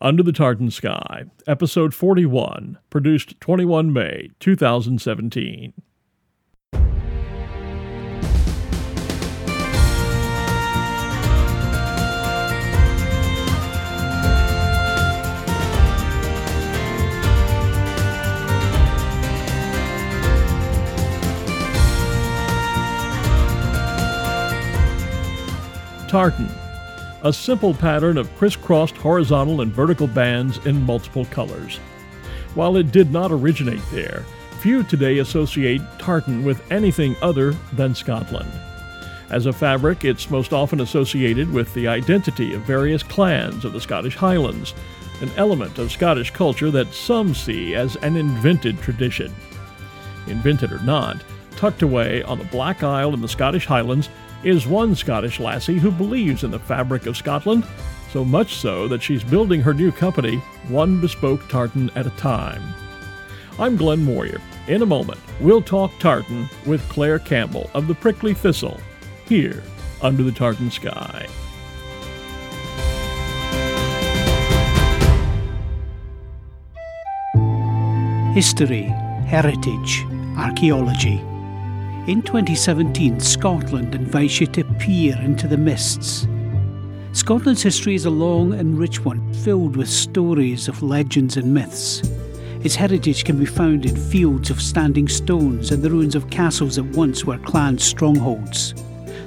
Under the Tartan Sky, Episode 41, produced 21 May 2017. Tartan a simple pattern of crisscrossed horizontal and vertical bands in multiple colors. While it did not originate there, few today associate tartan with anything other than Scotland. As a fabric, it's most often associated with the identity of various clans of the Scottish Highlands, an element of Scottish culture that some see as an invented tradition. Invented or not, tucked away on the Black Isle in the Scottish Highlands is one Scottish lassie who believes in the fabric of Scotland, so much so that she's building her new company one bespoke tartan at a time. I'm Glenn Moyer. In a moment, we'll talk tartan with Claire Campbell of the Prickly Thistle, here under the tartan sky. History, heritage, archaeology. In 2017, Scotland invites you to peer into the mists. Scotland's history is a long and rich one, filled with stories of legends and myths. Its heritage can be found in fields of standing stones and the ruins of castles that once were clan strongholds.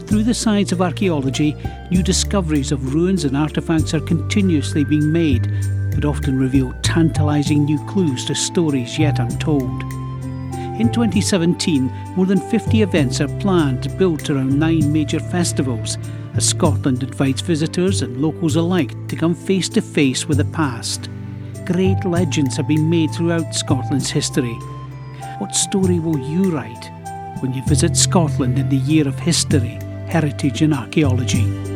Through the science of archaeology, new discoveries of ruins and artefacts are continuously being made that often reveal tantalising new clues to stories yet untold. In 2017, more than 50 events are planned built around nine major festivals as Scotland invites visitors and locals alike to come face to face with the past. Great legends have been made throughout Scotland's history. What story will you write when you visit Scotland in the year of history, heritage, and archaeology?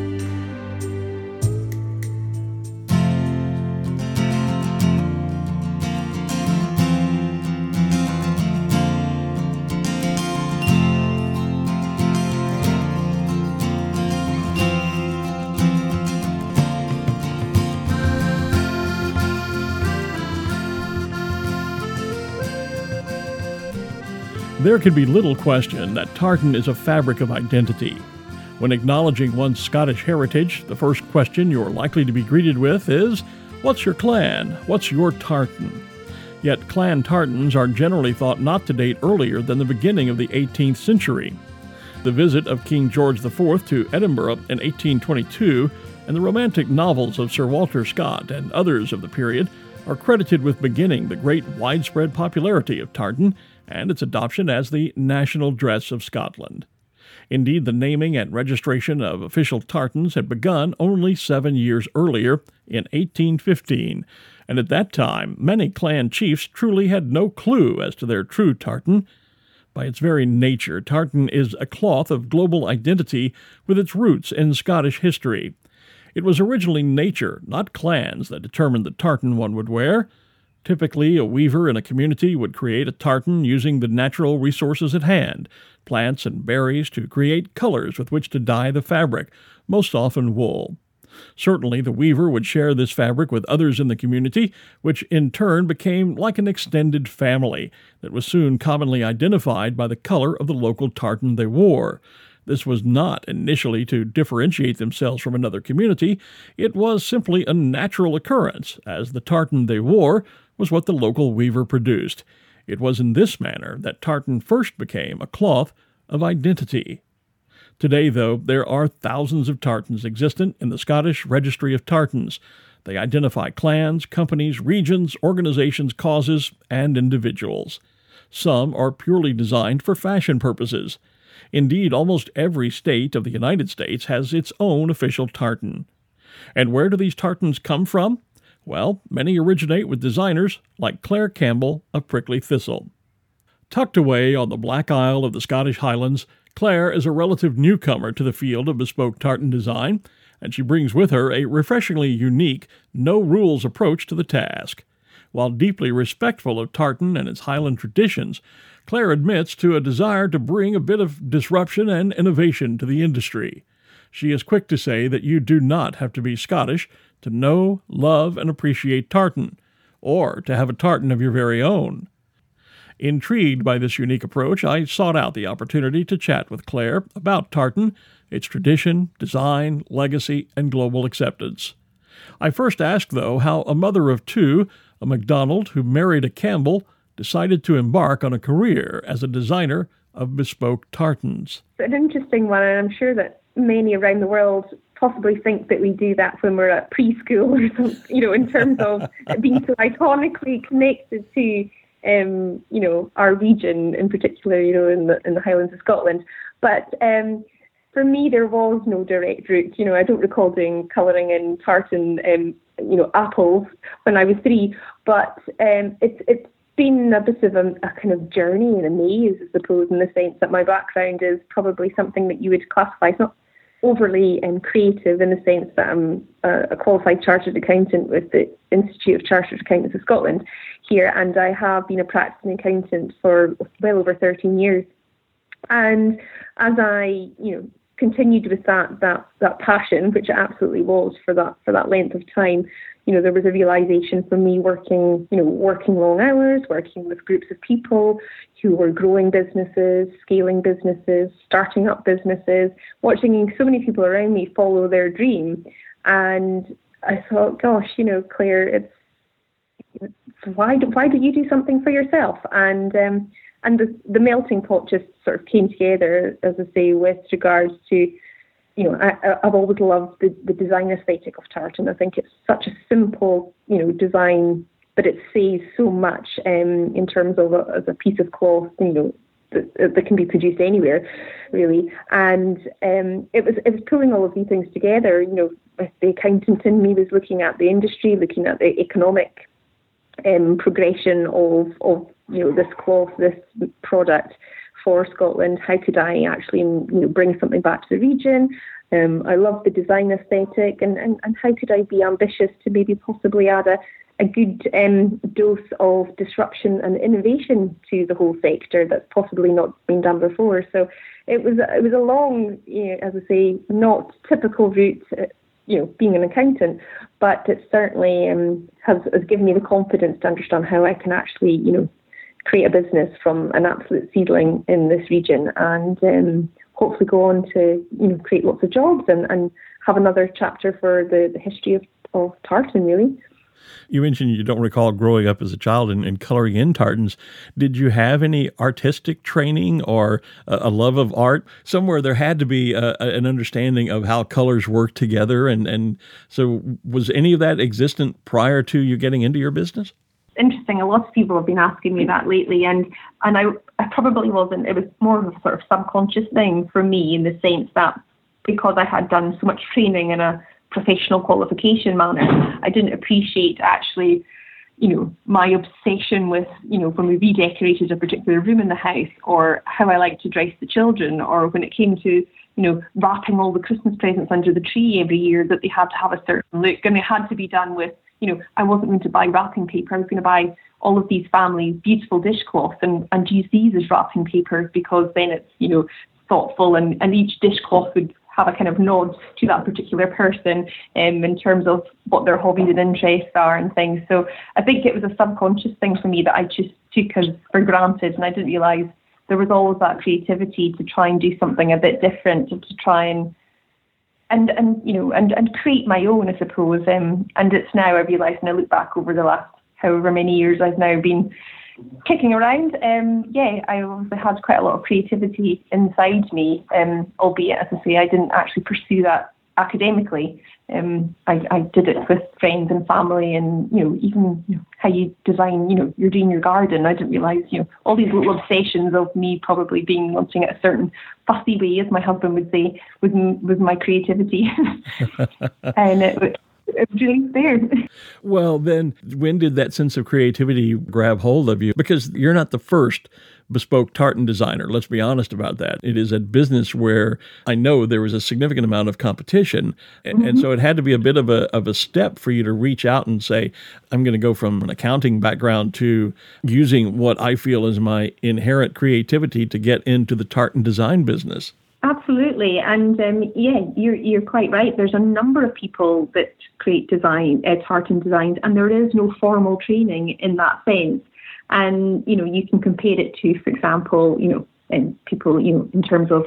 There can be little question that tartan is a fabric of identity. When acknowledging one's Scottish heritage, the first question you're likely to be greeted with is What's your clan? What's your tartan? Yet clan tartans are generally thought not to date earlier than the beginning of the 18th century. The visit of King George IV to Edinburgh in 1822 and the romantic novels of Sir Walter Scott and others of the period are credited with beginning the great widespread popularity of tartan and its adoption as the national dress of Scotland. Indeed, the naming and registration of official tartans had begun only seven years earlier, in 1815, and at that time many clan chiefs truly had no clue as to their true tartan. By its very nature, tartan is a cloth of global identity with its roots in Scottish history. It was originally nature, not clans, that determined the tartan one would wear. Typically, a weaver in a community would create a tartan using the natural resources at hand plants and berries to create colors with which to dye the fabric, most often wool. Certainly, the weaver would share this fabric with others in the community, which in turn became like an extended family that was soon commonly identified by the color of the local tartan they wore. This was not initially to differentiate themselves from another community, it was simply a natural occurrence, as the tartan they wore was what the local weaver produced. It was in this manner that tartan first became a cloth of identity. Today, though, there are thousands of tartans existent in the Scottish Registry of Tartans. They identify clans, companies, regions, organizations, causes, and individuals. Some are purely designed for fashion purposes. Indeed, almost every state of the United States has its own official tartan. And where do these tartans come from? Well, many originate with designers like Claire Campbell of Prickly Thistle. Tucked away on the Black Isle of the Scottish Highlands, Claire is a relative newcomer to the field of bespoke tartan design, and she brings with her a refreshingly unique, no rules approach to the task. While deeply respectful of tartan and its Highland traditions, Claire admits to a desire to bring a bit of disruption and innovation to the industry. She is quick to say that you do not have to be Scottish to know, love, and appreciate tartan, or to have a tartan of your very own. Intrigued by this unique approach, I sought out the opportunity to chat with Claire about tartan, its tradition, design, legacy, and global acceptance. I first asked, though, how a mother of two, a MacDonald who married a Campbell, decided to embark on a career as a designer of bespoke tartans. It's an interesting one, and I'm sure that many around the world possibly think that we do that when we're at preschool or something, you know, in terms of being so iconically connected to um, you know, our region in particular, you know, in the in the Highlands of Scotland. But um, for me, there was no direct route. You know, I don't recall doing colouring in tartan, um, you know, apples when I was three. But um, it's it's been a bit of a, a, kind of journey and a maze, I suppose, in the sense that my background is probably something that you would classify. It's not overly um, creative in the sense that I'm a, a, qualified chartered accountant with the Institute of Chartered Accountants of Scotland here, and I have been a practicing accountant for well over 13 years. And as I, you know, continued with that that that passion, which it absolutely was for that for that length of time, you know, there was a realization for me working, you know, working long hours, working with groups of people who were growing businesses, scaling businesses, starting up businesses, watching so many people around me follow their dream. And I thought, gosh, you know, Claire, it's why do, why don't you do something for yourself? And um, and the, the melting pot just sort of came together, as I say, with regards to you know, I, have always loved the, the design aesthetic of tartan. I think it's such a simple, you know, design, but it says so much um, in terms of a, as a piece of cloth, you know, that, that can be produced anywhere, really. And um, it was it was pulling all of these things together. You know, the accountant in me was looking at the industry, looking at the economic um, progression of of you know this cloth, this product for Scotland. How could I actually you know, bring something back to the region? Um, I love the design aesthetic, and, and, and how could I be ambitious to maybe possibly add a, a good um, dose of disruption and innovation to the whole sector that's possibly not been done before. So it was it was a long, you know, as I say, not typical route. Uh, you know, being an accountant, but it certainly um, has, has given me the confidence to understand how I can actually, you know, create a business from an absolute seedling in this region and um, hopefully go on to you know create lots of jobs and, and have another chapter for the, the history of, of tartan really. You mentioned you don't recall growing up as a child and, and coloring in tartans. Did you have any artistic training or a, a love of art? Somewhere there had to be a, an understanding of how colors work together. And, and so, was any of that existent prior to you getting into your business? Interesting. A lot of people have been asking me that lately, and and I, I probably wasn't. It was more of a sort of subconscious thing for me in the sense that because I had done so much training in a professional qualification manner, I didn't appreciate actually, you know, my obsession with, you know, when we redecorated a particular room in the house, or how I like to dress the children, or when it came to you know, wrapping all the Christmas presents under the tree every year that they had to have a certain look and it had to be done with you know, I wasn't going to buy wrapping paper. I was going to buy all of these families beautiful dishcloths and, and use these as wrapping paper because then it's, you know, thoughtful and, and each dishcloth would have a kind of nod to that particular person um, in terms of what their hobbies and interests are and things. So I think it was a subconscious thing for me that I just took as for granted and I didn't realise there was always that creativity to try and do something a bit different, and to try and and and you know and and create my own, I suppose. Um, and it's now I realise, and I look back over the last however many years I've now been kicking around. Um, yeah, I obviously had quite a lot of creativity inside me, um, albeit as I say, I didn't actually pursue that academically. Um, I, I did it with friends and family, and you know, even you know, how you design, you know, you're doing your garden. I didn't realise, you know, all these little obsessions of me probably being wanting it a certain fussy way, as my husband would say, with with my creativity, and it, really there. Well, then, when did that sense of creativity grab hold of you? Because you're not the first bespoke tartan designer. Let's be honest about that. It is a business where I know there was a significant amount of competition. Mm-hmm. And so it had to be a bit of a, of a step for you to reach out and say, I'm going to go from an accounting background to using what I feel is my inherent creativity to get into the tartan design business. Absolutely, and um, yeah, you're you're quite right. There's a number of people that create design, uh, tartan designs, and there is no formal training in that sense. And you know, you can compare it to, for example, you know, and people, you know, in terms of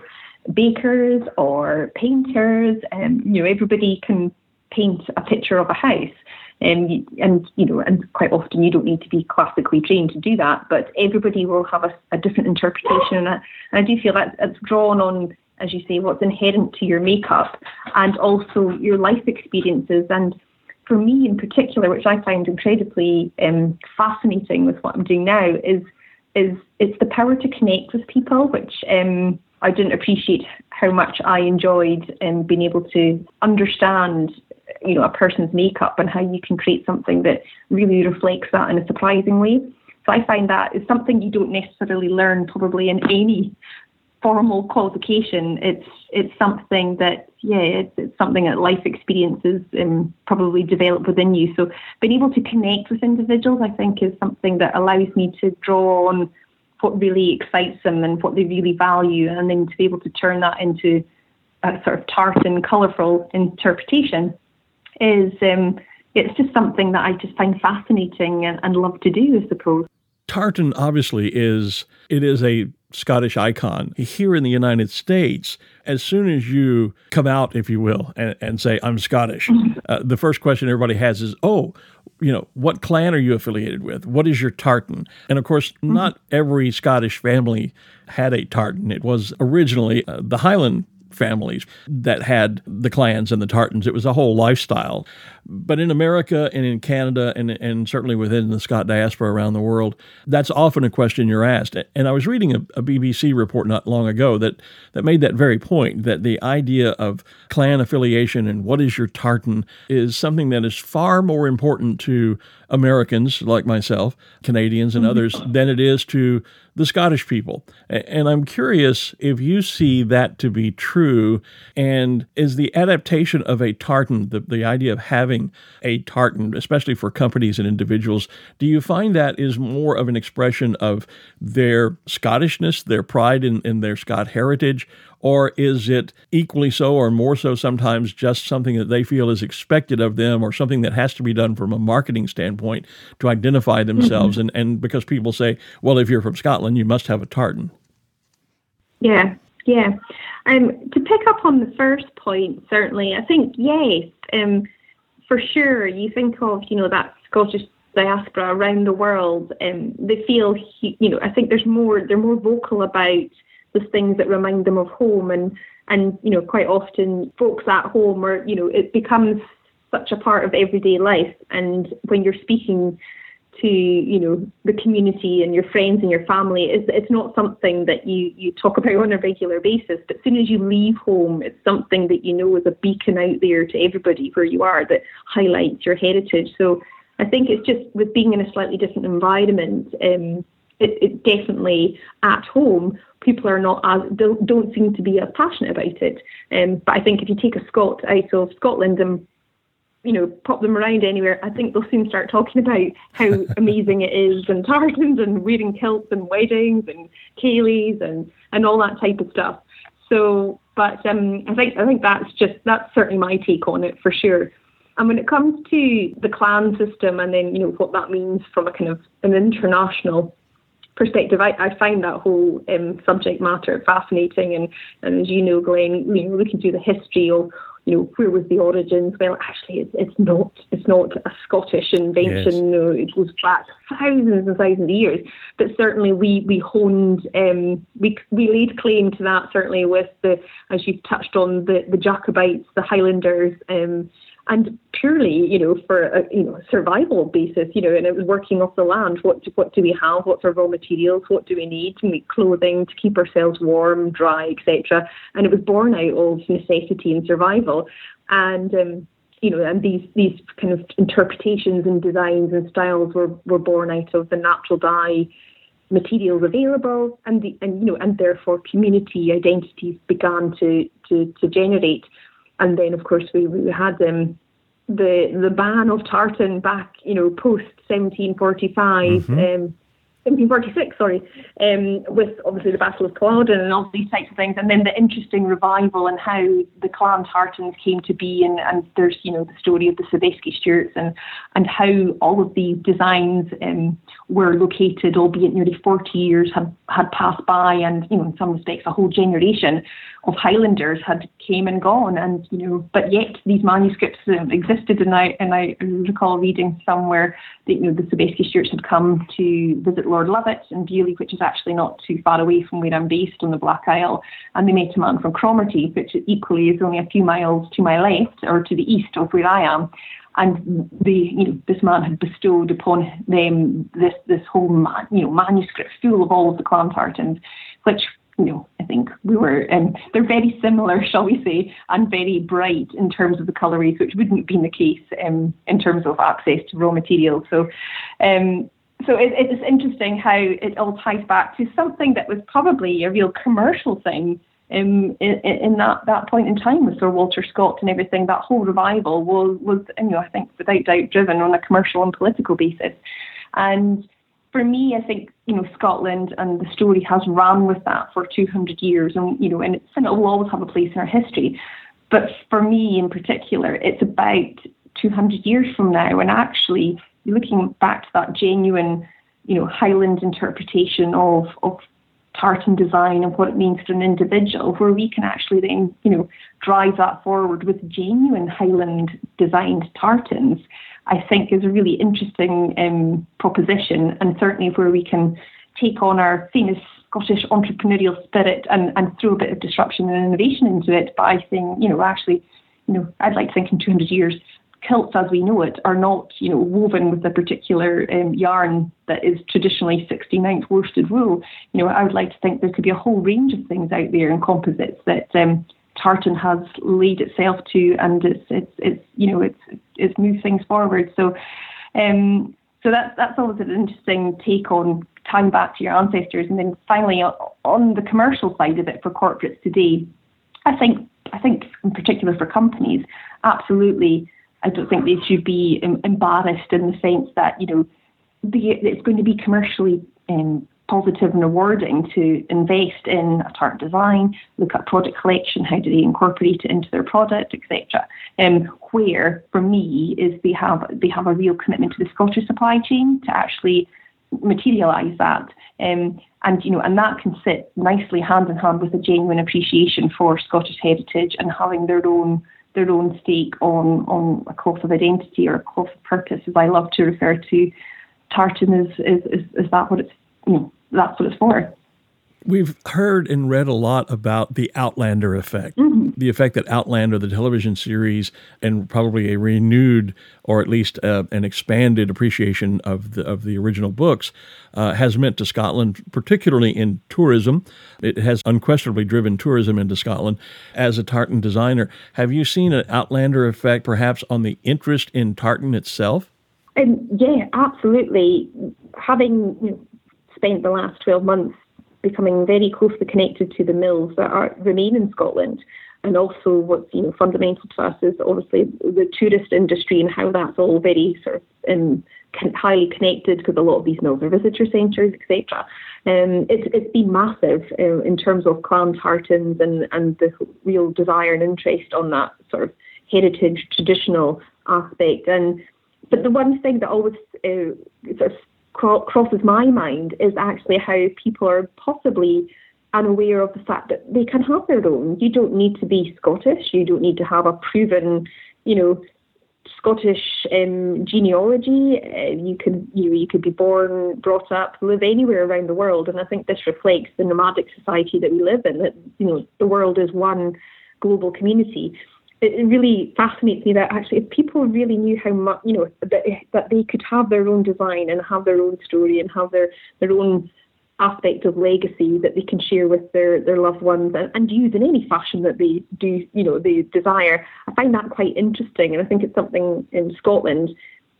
bakers or painters, and um, you know, everybody can paint a picture of a house. Um, and you know, and quite often you don't need to be classically trained to do that, but everybody will have a, a different interpretation, and I, and I do feel that it's drawn on, as you say, what's inherent to your makeup, and also your life experiences. And for me, in particular, which I find incredibly um, fascinating with what I'm doing now, is is it's the power to connect with people, which um, I didn't appreciate how much I enjoyed um, being able to understand you know a person's makeup and how you can create something that really reflects that in a surprising way. So I find that is something you don't necessarily learn probably in any formal qualification. It's it's something that yeah, it's, it's something that life experiences um, probably develop within you. So being able to connect with individuals, I think, is something that allows me to draw on what really excites them and what they really value, and then to be able to turn that into a sort of tartan, colourful interpretation is um, it's just something that I just find fascinating and, and love to do, I suppose. Tartan obviously is it is a Scottish icon here in the United States. As soon as you come out, if you will, and, and say I'm Scottish, mm-hmm. uh, the first question everybody has is, "Oh, you know, what clan are you affiliated with? What is your tartan?" And of course, mm-hmm. not every Scottish family had a tartan. It was originally uh, the Highland families that had the clans and the tartans. It was a whole lifestyle. But in America and in Canada and, and certainly within the Scot diaspora around the world, that's often a question you're asked. And I was reading a, a BBC report not long ago that, that made that very point that the idea of clan affiliation and what is your tartan is something that is far more important to Americans like myself, Canadians, and others than it is to the Scottish people. And I'm curious if you see that to be true. And is the adaptation of a tartan, the, the idea of having a tartan, especially for companies and individuals, do you find that is more of an expression of their Scottishness, their pride in, in their Scot heritage? Or is it equally so or more so sometimes just something that they feel is expected of them or something that has to be done from a marketing standpoint to identify themselves? Mm-hmm. And, and because people say, well, if you're from Scotland, you must have a tartan. Yeah, yeah. Um, to pick up on the first point, certainly, I think, yes, um, for sure, you think of, you know, that Scottish diaspora around the world, um, they feel, you know, I think there's more, they're more vocal about the things that remind them of home. And and you know quite often folks at home are you know it becomes such a part of everyday life. And when you're speaking to you know the community and your friends and your family it's, it's not something that you you talk about on a regular basis. But as soon as you leave home it's something that you know is a beacon out there to everybody where you are that highlights your heritage. So I think it's just with being in a slightly different environment um, it, it definitely at home people are not as don't, don't seem to be as passionate about it. Um, but I think if you take a Scot out of Scotland and you know pop them around anywhere, I think they'll soon start talking about how amazing it is and tartans and wearing kilts and weddings and ceilidhs and and all that type of stuff. So, but um, I think I think that's just that's certainly my take on it for sure. And when it comes to the clan system and then, you know, what that means from a kind of an international perspective, I, I find that whole um, subject matter fascinating. And, and as you know, Glenn, you know, looking through the history of you know, where was the origins? Well, actually, it's, it's not. It's not a Scottish invention. Yes. Know, it goes back thousands and thousands of years. But certainly, we we honed, um, we we laid claim to that. Certainly, with the as you've touched on the the Jacobites, the Highlanders. Um, and purely, you know, for a you know survival basis, you know, and it was working off the land. What do, what do we have? What's our raw materials? What do we need to make clothing to keep ourselves warm, dry, etc. And it was born out of necessity and survival. And um, you know, and these these kind of interpretations and designs and styles were were born out of the natural dye materials available, and the and you know, and therefore community identities began to to to generate and then of course we, we had um, the the ban of tartan back, you know, post 1745. Mm-hmm. Um, 1746, sorry, um, with obviously the Battle of Culloden and all these types of things, and then the interesting revival and how the clan tartans came to be, and, and there's you know the story of the Sobieski Stuarts and and how all of these designs um, were located, albeit nearly 40 years had had passed by, and you know in some respects a whole generation of Highlanders had came and gone, and you know, but yet these manuscripts um, existed, and I and I recall reading somewhere that you know the Sobieski Stuarts had come to visit Lord Lovat in Beauly, which is actually not too far away from where I'm based on the Black Isle, and they met a man from Cromarty, which equally is only a few miles to my left or to the east of where I am and the you know this man had bestowed upon them this this whole man, you know manuscript full of all of the clan tartans, which you know, I think we were, and um, they're very similar, shall we say, and very bright in terms of the colourways, which wouldn't have been the case um, in terms of access to raw materials. So, um, so it, it's interesting how it all ties back to something that was probably a real commercial thing um, in, in, that, that point in time with Sir Walter Scott and everything. That whole revival was, was, you know, I think without doubt driven on a commercial and political basis. And for me, I think you know Scotland and the story has ran with that for 200 years, and you know, and, and it will always have a place in our history. But for me, in particular, it's about 200 years from now, and actually looking back to that genuine, you know, Highland interpretation of of tartan design and what it means for an individual, where we can actually then, you know, drive that forward with genuine Highland designed tartans I think is a really interesting um, proposition, and certainly where we can take on our famous Scottish entrepreneurial spirit and, and throw a bit of disruption and innovation into it. By saying, you know, actually, you know, I'd like to think in 200 years, kilts as we know it are not, you know, woven with a particular um, yarn that is traditionally 69th worsted wool. You know, I would like to think there could be a whole range of things out there in composites that um, tartan has laid itself to, and it's it's it's you know it's it's moved things forward. So, um, so that's that's always an interesting take on time back to your ancestors, and then finally on the commercial side of it for corporates today, I think I think in particular for companies, absolutely, I don't think they should be embarrassed in the sense that you know the, it's going to be commercially um, positive and rewarding to invest in a tartan design, look at product collection, how do they incorporate it into their product, etc. Um, where for me is they have they have a real commitment to the Scottish supply chain to actually materialise that. Um, and you know, and that can sit nicely hand in hand with a genuine appreciation for Scottish heritage and having their own their own stake on on a cloth of identity or a cloth of purpose, as I love to refer to tartan is is, is, is that what it's you know that's what it's for. We've heard and read a lot about the Outlander effect, mm-hmm. the effect that Outlander, the television series, and probably a renewed or at least uh, an expanded appreciation of the of the original books uh, has meant to Scotland, particularly in tourism. It has unquestionably driven tourism into Scotland. As a tartan designer, have you seen an Outlander effect, perhaps, on the interest in tartan itself? Um, yeah, absolutely. Having you know, spent the last 12 months becoming very closely connected to the mills that are, remain in Scotland. And also, what's you know fundamental to us is obviously the tourist industry and how that's all very sort of um, highly connected because a lot of these mills are visitor centres, etc. Um, it's it's been massive uh, in terms of clan tartans and and the real desire and interest on that sort of heritage traditional aspect. And but the one thing that always uh, sort of crosses my mind is actually how people are possibly unaware of the fact that they can have their own. You don't need to be Scottish. You don't need to have a proven, you know, Scottish um, genealogy. Uh, you could you you could be born, brought up, live anywhere around the world, and I think this reflects the nomadic society that we live in. That you know the world is one global community it really fascinates me that actually if people really knew how much you know that, that they could have their own design and have their own story and have their their own aspect of legacy that they can share with their their loved ones and, and use in any fashion that they do you know they desire i find that quite interesting. And i think it's something in scotland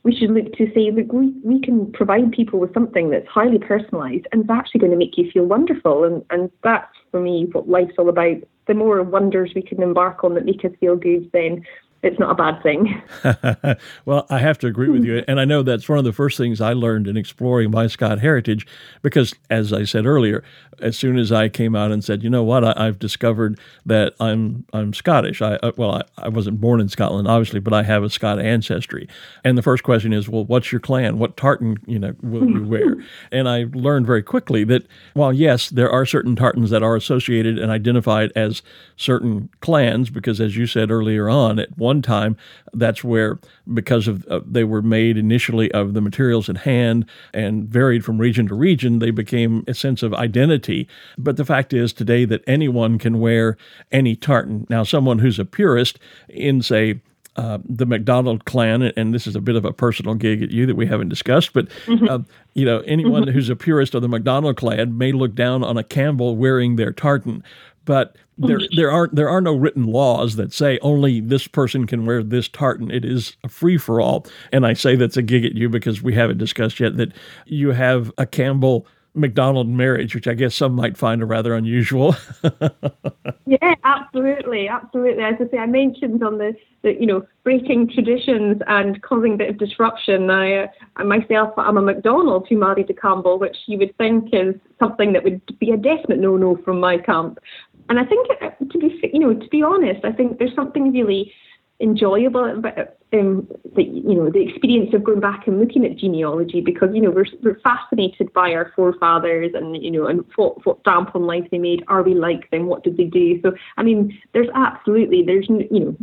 we should look to say, look, we, we can provide people with something that's highly personalised and it's actually going to make you feel wonderful. And, and that's, for me, what life's all about. The more wonders we can embark on that make us feel good, then it's not a bad thing. well, I have to agree with you. And I know that's one of the first things I learned in exploring my Scot heritage because, as I said earlier, as soon as I came out and said, you know what, I, have discovered that I'm I'm Scottish. I uh, well, I, I, wasn't born in Scotland, obviously, but I have a Scot ancestry. And the first question is, well, what's your clan? What tartan, you know, will you wear? and I learned very quickly that while yes, there are certain tartans that are associated and identified as certain clans, because as you said earlier on, at one time, that's where, because of uh, they were made initially of the materials at hand and varied from region to region, they became a sense of identity. But the fact is today that anyone can wear any tartan. Now, someone who's a purist in, say, uh, the McDonald clan, and this is a bit of a personal gig at you that we haven't discussed, but mm-hmm. uh, you know anyone mm-hmm. who's a purist of the McDonald clan may look down on a Campbell wearing their tartan but there there are there are no written laws that say only this person can wear this tartan. It is a free for all. And I say that's a gig at you because we haven't discussed yet that you have a Campbell McDonald marriage, which I guess some might find a rather unusual. yeah, absolutely, absolutely. As I say, I mentioned on the, the you know breaking traditions and causing a bit of disruption. I, uh, myself, I'm a McDonald who married a Campbell, which you would think is something that would be a definite no-no from my camp. And I think, uh, to be you know, to be honest, I think there's something really enjoyable about um, the you know the experience of going back and looking at genealogy because you know we're we're fascinated by our forefathers and you know and what what stamp on life they made. Are we like them? What did they do? So I mean, there's absolutely there's you know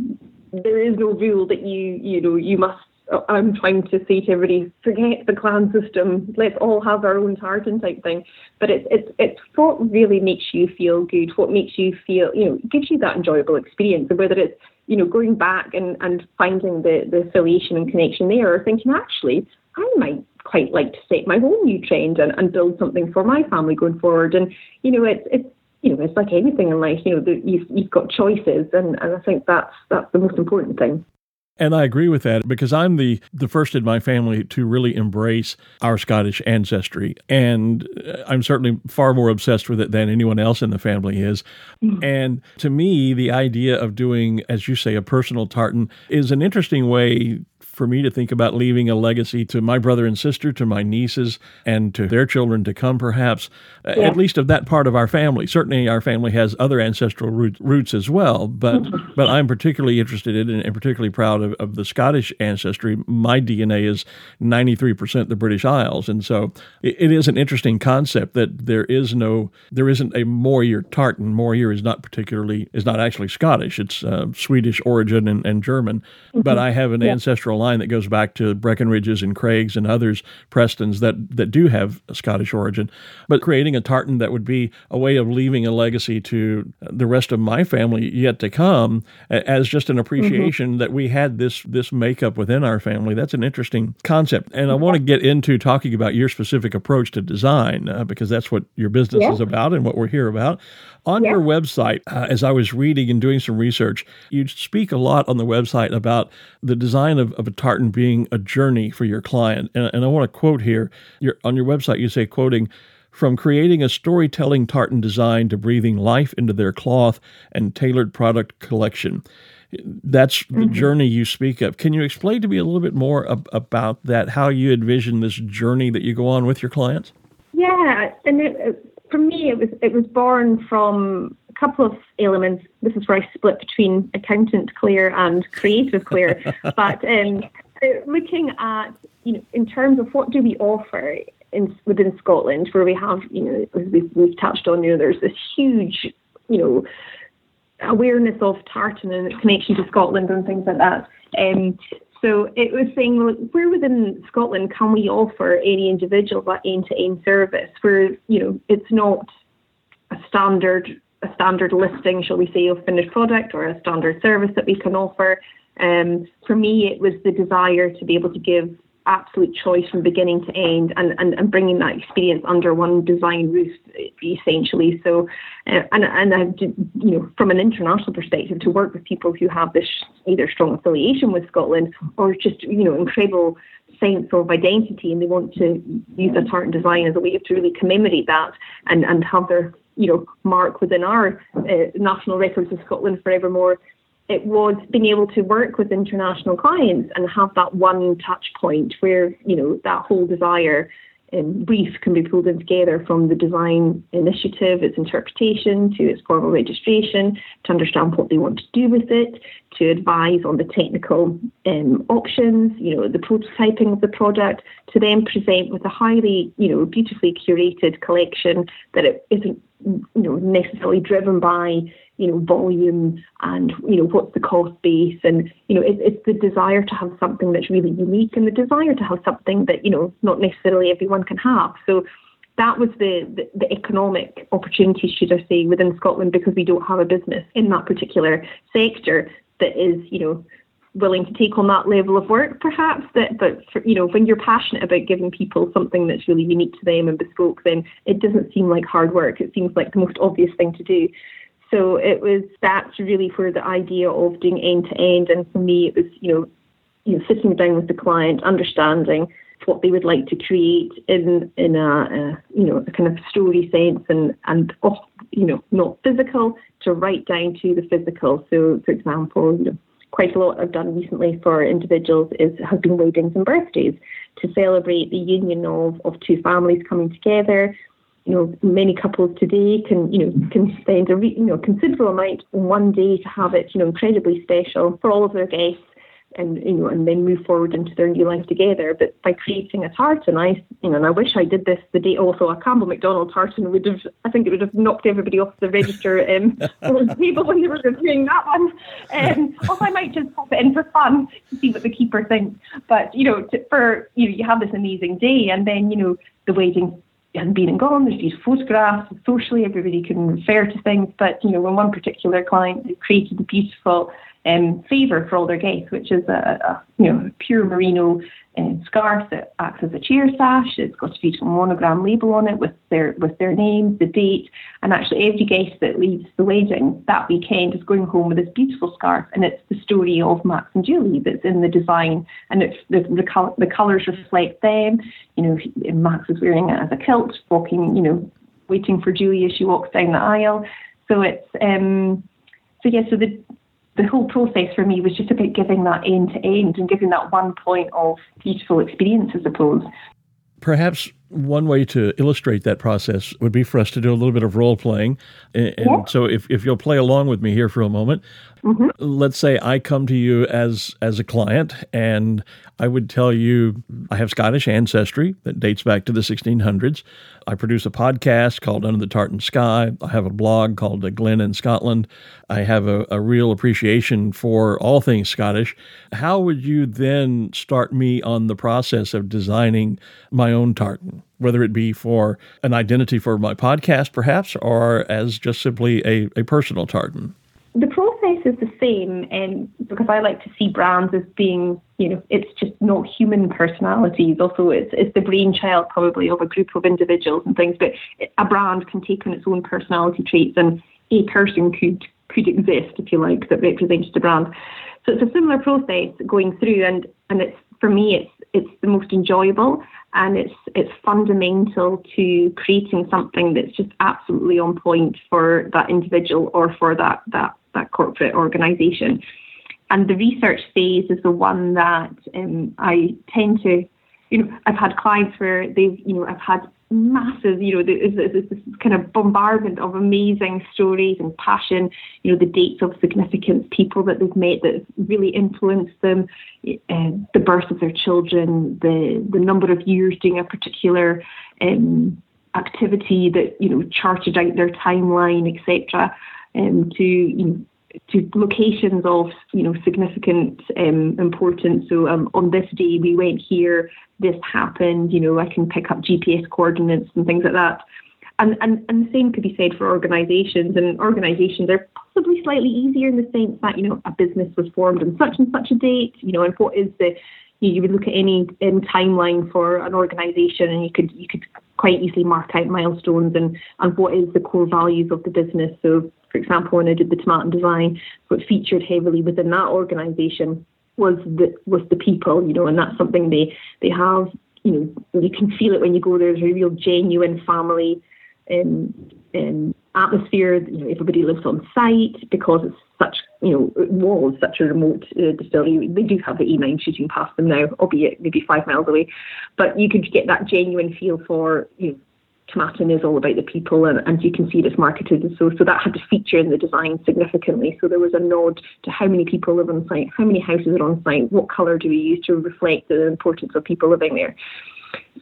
there is no rule that you you know you must I'm trying to say to everybody, forget the clan system. Let's all have our own tartan type thing. But it's it's it's what really makes you feel good. What makes you feel, you know, gives you that enjoyable experience. And whether it's you know going back and and finding the the affiliation and connection there, or thinking actually I might quite like to set my own new trend and, and build something for my family going forward. And you know, it's it's you know, it's like anything in life. You know, you've you've got choices, and, and I think that's that's the most important thing. And I agree with that because I'm the, the first in my family to really embrace our Scottish ancestry. And uh, I'm certainly far more obsessed with it than anyone else in the family is. Mm. And to me, the idea of doing, as you say, a personal tartan is an interesting way for me to think about leaving a legacy to my brother and sister, to my nieces, and to their children to come, perhaps, yeah. at least of that part of our family. Certainly, our family has other ancestral root, roots as well, but but I'm particularly interested in and particularly proud of, of the Scottish ancestry. My DNA is 93% the British Isles, and so it, it is an interesting concept that there is no, there isn't a Moyer tartan. Moyer is not particularly is not actually Scottish. It's uh, Swedish origin and, and German, mm-hmm. but I have an yeah. ancestral line that goes back to Breckenridges and Craigs and others, Prestons that, that do have a Scottish origin. But creating a tartan that would be a way of leaving a legacy to the rest of my family yet to come as just an appreciation mm-hmm. that we had this, this makeup within our family. That's an interesting concept. And I want to get into talking about your specific approach to design uh, because that's what your business yeah. is about and what we're here about. On yeah. your website, uh, as I was reading and doing some research, you speak a lot on the website about the design of, of a tartan being a journey for your client. And, and I want to quote here your, on your website, you say, quoting, from creating a storytelling tartan design to breathing life into their cloth and tailored product collection. That's the mm-hmm. journey you speak of. Can you explain to me a little bit more ab- about that, how you envision this journey that you go on with your clients? Yeah, and it, for me, it was it was born from couple of elements. This is where I split between accountant Claire and creative Claire. but um, looking at you know in terms of what do we offer in, within Scotland, where we have you know we've, we've touched on you know there's this huge you know awareness of tartan and its connection to Scotland and things like that. Um, so it was saying, well, where within Scotland can we offer any individual that end-to-end service where you know it's not a standard a standard listing, shall we say, of finished product or a standard service that we can offer. Um, for me, it was the desire to be able to give absolute choice from beginning to end and, and, and bringing that experience under one design roof essentially so uh, and and I you know from an international perspective to work with people who have this either strong affiliation with Scotland or just you know incredible sense of identity and they want to use a tartan design as a way to really commemorate that and and have their you know mark within our uh, national records of Scotland forevermore it was being able to work with international clients and have that one touch point where you know that whole desire brief can be pulled in together from the design initiative, its interpretation, to its formal registration, to understand what they want to do with it, to advise on the technical um, options, you know, the prototyping of the product, to then present with a highly, you know, beautifully curated collection that it isn't, you know, necessarily driven by you know, volume and, you know, what's the cost base. And, you know, it, it's the desire to have something that's really unique and the desire to have something that, you know, not necessarily everyone can have. So that was the, the, the economic opportunity, should I say, within Scotland because we don't have a business in that particular sector that is, you know, willing to take on that level of work perhaps that but for, you know when you're passionate about giving people something that's really unique to them and bespoke then it doesn't seem like hard work it seems like the most obvious thing to do so it was that's really where the idea of doing end to end, and for me, it was you know, you know, sitting down with the client, understanding what they would like to create in in a, a you know a kind of story sense, and and off, you know not physical to right down to the physical. So, for example, you know, quite a lot I've done recently for individuals is has been weddings and birthdays to celebrate the union of of two families coming together you know, many couples today can, you know, can spend a, re, you know, considerable amount on one day to have it, you know, incredibly special for all of their guests and, you know, and then move forward into their new life together. But by creating a tartan, I, you know, and I wish I did this the day also a Campbell McDonald tartan would have, I think it would have knocked everybody off the register um, table when they were reviewing that one. Um, also, I might just pop it in for fun to see what the keeper thinks. But, you know, to, for, you know, you have this amazing day and then, you know, the wedding has been and gone. There's these photographs. Socially, everybody can refer to things. But you know, when one particular client created a beautiful um, favour for all their guests, which is a, a you know pure merino uh, scarf that acts as a chair sash. It's got a beautiful monogram label on it with their with their name, the date, and actually every guest that leaves the wedding that weekend is going home with this beautiful scarf, and it's the story of Max and Julie that's in the design, and it's the the, col- the colours reflect them. You know, Max is wearing it as a kilt, walking, you know, waiting for Julie as she walks down the aisle. So it's um, so yeah, so the the whole process for me was just about giving that end to end and giving that one point of beautiful experience, I suppose. Perhaps one way to illustrate that process would be for us to do a little bit of role playing. And, yeah. so, if, if you'll play along with me here for a moment, mm-hmm. let's say I come to you as as a client, and I would tell you I have Scottish ancestry that dates back to the 1600s. I produce a podcast called Under the Tartan Sky. I have a blog called The Glen in Scotland. I have a, a real appreciation for all things Scottish. How would you then start me on the process of designing my own tartan? Whether it be for an identity for my podcast, perhaps, or as just simply a, a personal tartan? The process is the same, and because I like to see brands as being, you know, it's just not human personalities. Also, it's it's the brainchild probably of a group of individuals and things. But a brand can take on its own personality traits, and a person could could exist, if you like, that represents the brand. So it's a similar process going through, and and it's for me, it's it's the most enjoyable and it's it's fundamental to creating something that's just absolutely on point for that individual or for that that that corporate organisation. And the research phase is the one that um, I tend to, you know, I've had clients where they've, you know, I've had massive, you know, there's this kind of bombardment of amazing stories and passion, you know, the dates of significant people that they've met that really influenced them, uh, the birth of their children, the, the number of years doing a particular um, activity that, you know, charted out their timeline, etc., um, to, you know, to locations of you know significant um, importance. So um, on this day we went here, this happened. You know, I can pick up GPS coordinates and things like that. And and and the same could be said for organisations. And organisations are possibly slightly easier in the sense that you know a business was formed on such and such a date. You know, and what is the you would look at any um, timeline for an organisation, and you could you could quite easily mark out milestones and and what is the core values of the business. So for example, when I did the Tomatin design, what featured heavily within that organisation was the was the people, you know, and that's something they they have. You know, you can feel it when you go there. There's a real genuine family um, um, atmosphere. You know, everybody lives on site because it's such you know was such a remote uh, distillery. They do have the A9 shooting past them now, albeit maybe five miles away, but you could get that genuine feel for you know. Tomatin is all about the people, and, and you can see it's marketed. And so, so that had to feature in the design significantly. So there was a nod to how many people live on site, how many houses are on site, what colour do we use to reflect the importance of people living there.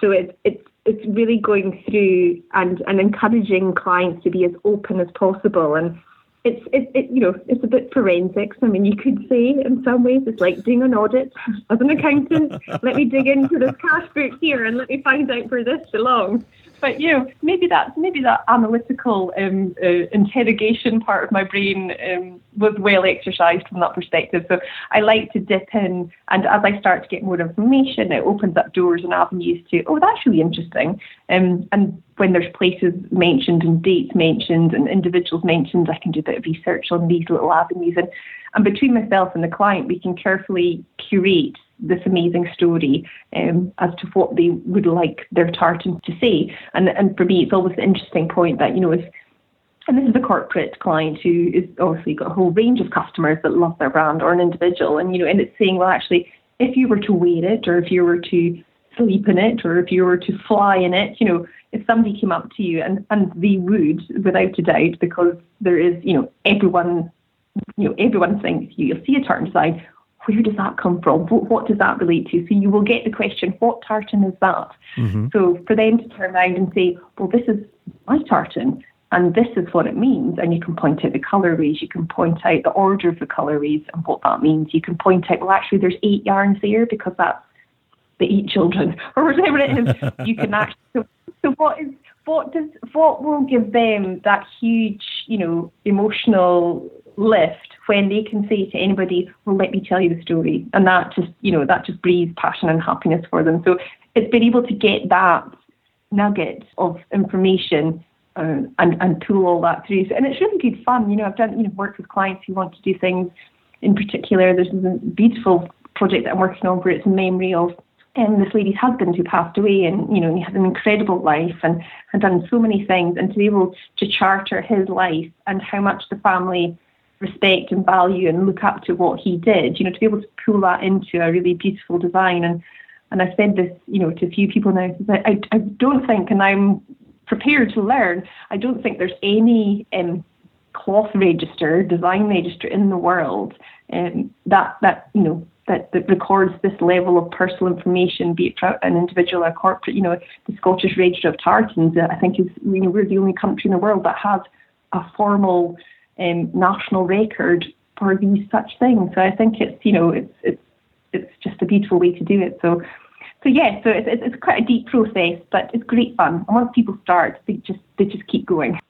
So it's it's it's really going through and, and encouraging clients to be as open as possible and it's it, it, you know it's a bit forensics. I mean, you could say in some ways it's like doing an audit as an accountant. let me dig into this cash book here and let me find out where this belongs. But you know, maybe that maybe that analytical um, uh, interrogation part of my brain um, was well exercised from that perspective. So I like to dip in, and as I start to get more information, it opens up doors and avenues to oh, that's really interesting. Um, and when there's places mentioned and dates mentioned and individuals mentioned, I can do a bit of research on these little avenues. And, and between myself and the client, we can carefully curate this amazing story um, as to what they would like their tartan to say. And, and for me, it's always an interesting point that, you know, if and this is a corporate client who is obviously got a whole range of customers that love their brand or an individual and you know and it's saying well actually if you were to wear it or if you were to sleep in it or if you were to fly in it you know if somebody came up to you and, and they would, without a doubt, because there is, you know, everyone, you know, everyone thinks you, will see a tartan design. Where does that come from? What, what, does that relate to? So you will get the question, what tartan is that? Mm-hmm. So for them to turn around and say, well, this is my tartan, and this is what it means. And you can point out the colourways, you can point out the order of the colourways and what that means. You can point out, well, actually, there's eight yarns there because that's the eight children or whatever it is. you can actually so what is what does what will give them that huge, you know, emotional lift when they can say to anybody, "Well, let me tell you the story," and that just, you know, that just breathes passion and happiness for them. So it's been able to get that nugget of information uh, and and pull all that through. So, and it's really good fun. You know, I've done you know worked with clients who want to do things. In particular, there's a beautiful project that I'm working on where it's memory of and this lady's husband who passed away and you know he had an incredible life and had done so many things and to be able to charter his life and how much the family respect and value and look up to what he did you know to be able to pull that into a really beautiful design. And and I've said this you know to a few people now I, I don't think and I'm prepared to learn I don't think there's any um, cloth register design register in the world um, that that you know that, that records this level of personal information, be it for an individual or corporate. You know, the Scottish Register of Tartans, uh, I think, is you know we're the only country in the world that has a formal um, national record for these such things. So I think it's you know it's it's it's just a beautiful way to do it. So. So yeah, so it's, it's quite a deep process, but it's great fun. And once people start, they just they just keep going.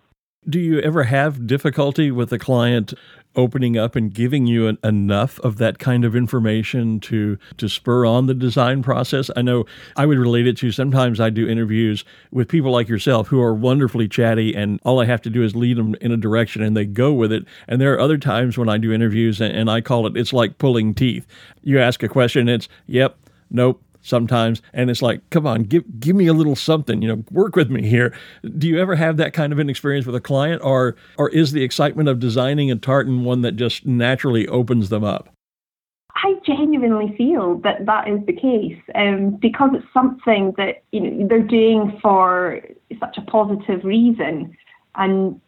Do you ever have difficulty with a client opening up and giving you an, enough of that kind of information to to spur on the design process. I know I would relate it to sometimes I do interviews with people like yourself who are wonderfully chatty and all I have to do is lead them in a direction and they go with it. And there are other times when I do interviews and, and I call it it's like pulling teeth. You ask a question, it's yep, nope, sometimes and it's like come on give give me a little something you know work with me here do you ever have that kind of an experience with a client or or is the excitement of designing a tartan one that just naturally opens them up I genuinely feel that that is the case um, because it's something that you know they're doing for such a positive reason, and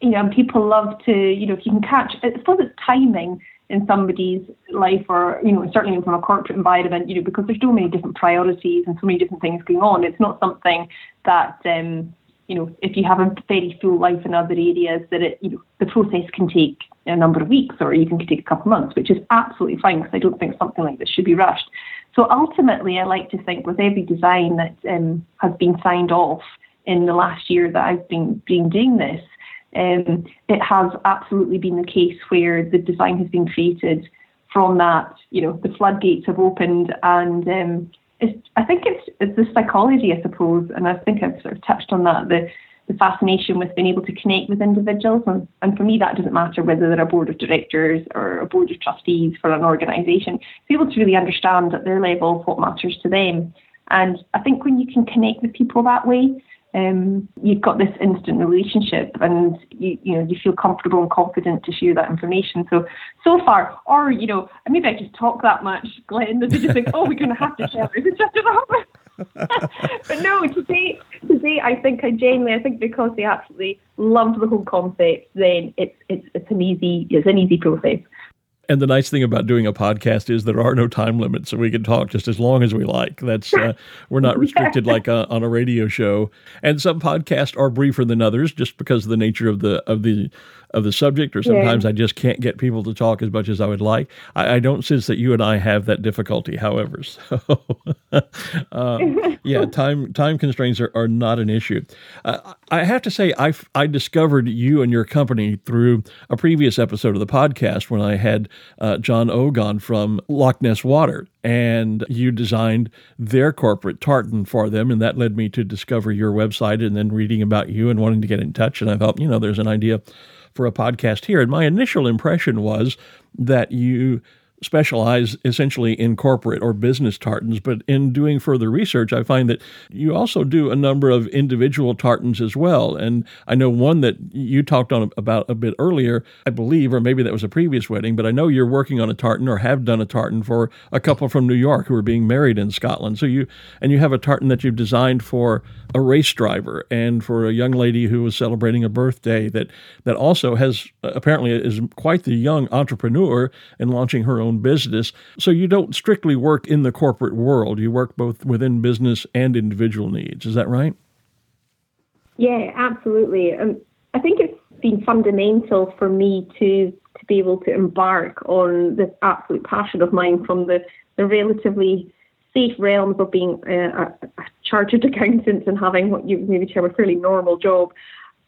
you know people love to you know if you can catch. I suppose it's timing in somebody's life or, you know, certainly from a corporate environment, you know, because there's so many different priorities and so many different things going on. It's not something that, um, you know, if you have a very full life in other areas, that it, you know, the process can take a number of weeks or even can take a couple of months, which is absolutely fine because I don't think something like this should be rushed. So ultimately, I like to think with every design that um, has been signed off in the last year that I've been, been doing this, um, it has absolutely been the case where the design has been created from that, you know, the floodgates have opened and um, I think it's, it's the psychology, I suppose, and I think I've sort of touched on that, the, the fascination with being able to connect with individuals. And, and for me, that doesn't matter whether they're a board of directors or a board of trustees for an organisation, be able to really understand at their level what matters to them. And I think when you can connect with people that way, um, you've got this instant relationship and you, you know you feel comfortable and confident to share that information. So so far, or you know, maybe I just talk that much, Glenn, that they just think, oh, we're going to have to share this. It's just but no, today, today I think I genuinely, I think because they absolutely love the whole concept, then it's it's it's an easy it's an easy process. And the nice thing about doing a podcast is there are no time limits, so we can talk just as long as we like. That's uh, we're not restricted like a, uh, on a radio show. And some podcasts are briefer than others, just because of the nature of the of the of the subject, or sometimes yeah. I just can't get people to talk as much as I would like. I, I don't sense that you and I have that difficulty, however. So, um, yeah, time time constraints are, are not an issue. Uh, I have to say, I I discovered you and your company through a previous episode of the podcast when I had uh, John Ogon from Loch Ness Water, and you designed their corporate tartan for them, and that led me to discover your website and then reading about you and wanting to get in touch. And I thought, you know, there's an idea for a podcast here. And my initial impression was that you specialize essentially in corporate or business tartans, but in doing further research, I find that you also do a number of individual tartans as well. And I know one that you talked on about a bit earlier, I believe, or maybe that was a previous wedding, but I know you're working on a tartan or have done a tartan for a couple from New York who are being married in Scotland. So you and you have a tartan that you've designed for a race driver and for a young lady who was celebrating a birthday that that also has apparently is quite the young entrepreneur and launching her own business. So you don't strictly work in the corporate world. You work both within business and individual needs. Is that right? Yeah, absolutely. Um, I think it's been fundamental for me to to be able to embark on this absolute passion of mine from the, the relatively safe realms of being a, a, chartered accountants and having what you maybe term a fairly normal job.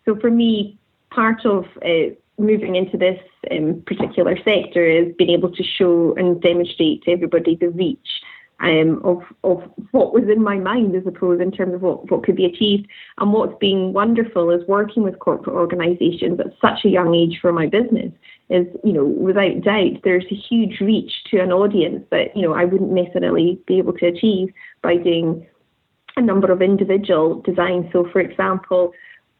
So for me, part of uh, moving into this um, particular sector is being able to show and demonstrate to everybody the reach um, of of what was in my mind, I suppose, in terms of what, what could be achieved. And what's been wonderful is working with corporate organisations at such a young age for my business. Is you know without doubt there's a huge reach to an audience that you know I wouldn't necessarily be able to achieve by doing a number of individual designs. So, for example,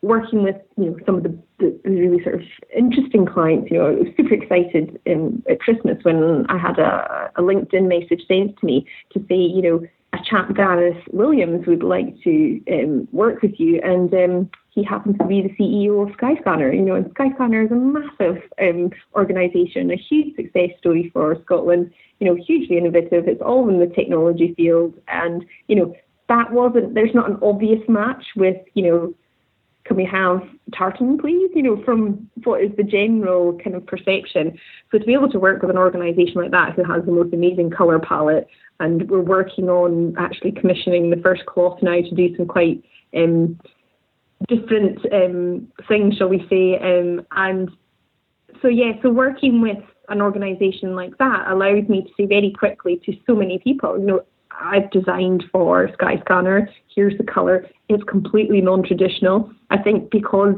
working with you know some of the, the, really sort of interesting clients. You know, I was super excited in, at Christmas when I had a, a LinkedIn message sent to me to say, you know, a chap Gareth Williams would like to um, work with you, and um, he happens to be the CEO of Skyscanner. You know, and Skyscanner is a massive um, organisation, a huge success story for Scotland. You know, hugely innovative. It's all in the technology field, and you know that wasn't. There's not an obvious match with you know can we have tartan, please? You know, from what is the general kind of perception. So to be able to work with an organisation like that who has the most amazing colour palette, and we're working on actually commissioning the first cloth now to do some quite um, different um, things, shall we say? Um, and so yeah, so working with an organisation like that allows me to say very quickly to so many people, you know, I've designed for Skyscanner. Here's the color. It's completely non-traditional. I think because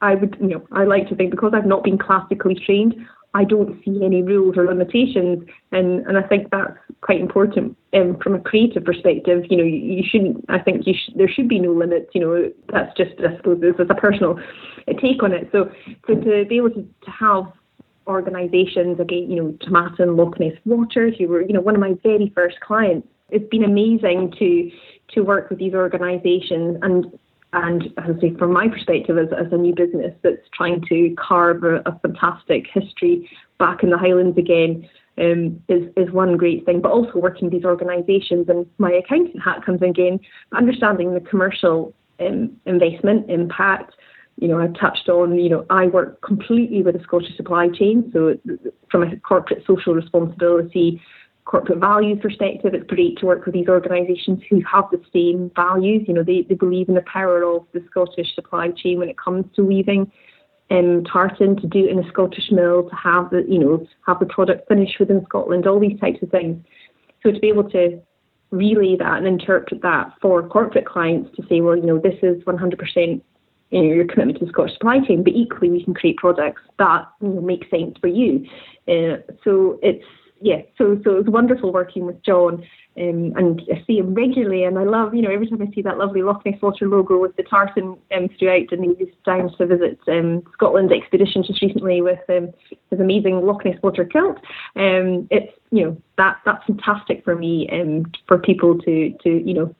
I would, you know, I like to think because I've not been classically trained, I don't see any rules or limitations, and and I think that's quite important um, from a creative perspective. You know, you, you shouldn't. I think you sh- there should be no limits. You know, that's just I suppose is a personal take on it. So so to be able to, to have organisations again, you know, Tomatin and Loch Ness Water, who were you know one of my very first clients it's been amazing to to work with these organisations and and as I say, from my perspective as, as a new business that's trying to carve a, a fantastic history back in the Highlands again um, is, is one great thing. But also working with these organisations and my accountant hat comes in again, understanding the commercial um, investment impact. You know, I touched on, you know, I work completely with the Scottish supply chain. So from a corporate social responsibility corporate values perspective, it's great to work with these organisations who have the same values. You know, they, they believe in the power of the Scottish supply chain when it comes to weaving um, tartan, to do it in a Scottish mill, to have the, you know, have the product finished within Scotland, all these types of things. So to be able to relay that and interpret that for corporate clients to say, well, you know, this is 100% you know, your commitment to the Scottish supply chain, but equally we can create products that you know, make sense for you. Uh, so it's yeah, so so it was wonderful working with John Um, and I see him regularly, and I love, you know, every time I see that lovely Loch Ness Water logo with the tartan um, throughout, and he was down to visit um, expedition just recently with um, his amazing Loch Ness Water kilt. Um, it's, you know, that that's fantastic for me and um, for people to, to, you know,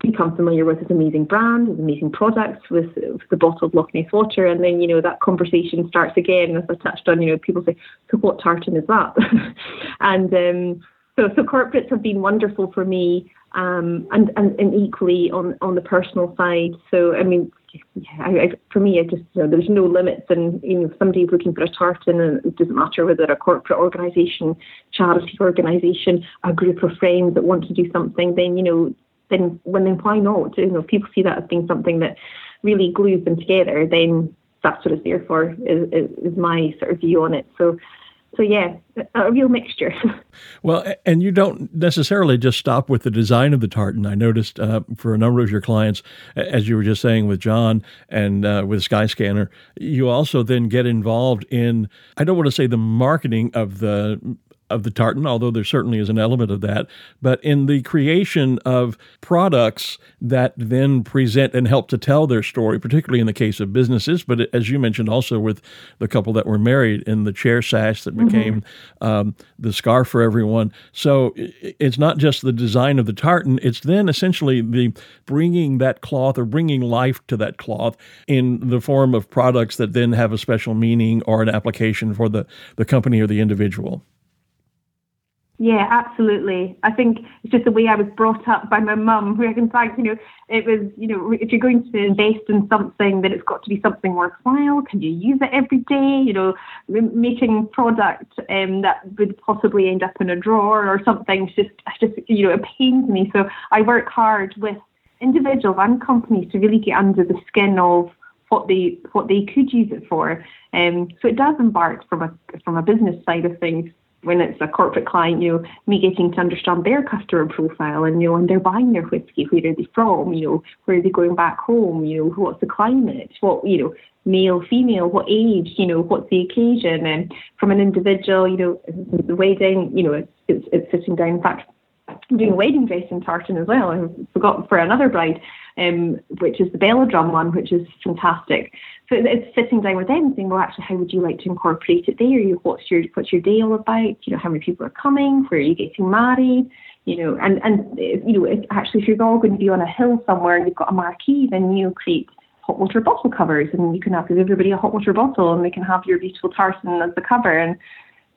become familiar with this amazing brand, his amazing products, with, with, the bottled Loch Ness water, and then you know that conversation starts again. As I touched on, you know, people say, "So what tartan is that?" and um, so, so corporates have been wonderful for me, um, and, and and equally on on the personal side. So, I mean, yeah, I, I, for me, I just you know, there's no limits, and you know, if somebody's looking for a tartan, and it doesn't matter whether a corporate organisation, charity organisation, a group of friends that want to do something, then you know, then when then why not? You know, if people see that as being something that really glues them together, then that's what it's there for. Is, is, is my sort of view on it. So so yeah, a real mixture. well, and you don't necessarily just stop with the design of the tartan. I noticed uh, for a number of your clients, as you were just saying with John and uh, with Skyscanner, you also then get involved in I don't want to say the marketing of the of the tartan, although there certainly is an element of that, but in the creation of products that then present and help to tell their story, particularly in the case of businesses, but as you mentioned also with the couple that were married in the chair sash that mm-hmm. became mm-hmm. um, the scarf for everyone. So it's not just the design of the tartan, it's then essentially the bringing that cloth or bringing life to that cloth in the form of products that then have a special meaning or an application for the, the company or the individual. Yeah, absolutely. I think it's just the way I was brought up by my mum, who in fact, you know, it was, you know, if you're going to invest in something, then it's got to be something worthwhile. Can you use it every day? You know, making product um, that would possibly end up in a drawer or something just, just, you know, it pains me. So I work hard with individuals and companies to really get under the skin of what they what they could use it for. Um, so it does embark from a from a business side of things when it's a corporate client, you know, me getting to understand their customer profile and, you know, and they're buying their whiskey, where are they from, you know, where are they going back home, you know, what's the climate, what, you know, male, female, what age, you know, what's the occasion. And from an individual, you know, the wedding, you know, it's, it's, it's sitting down. In fact, Doing a wedding dress in tartan as well. I forgot for another bride, um, which is the Belladrum one, which is fantastic. So it's sitting down with them saying, well, actually, how would you like to incorporate it there? What's your what's your day all about? You know, how many people are coming? Where are you getting married? You know, and and you know, if, actually, if you're all going to be on a hill somewhere and you've got a marquee, then you create hot water bottle covers, and you can have give everybody a hot water bottle, and they can have your beautiful tartan as the cover. And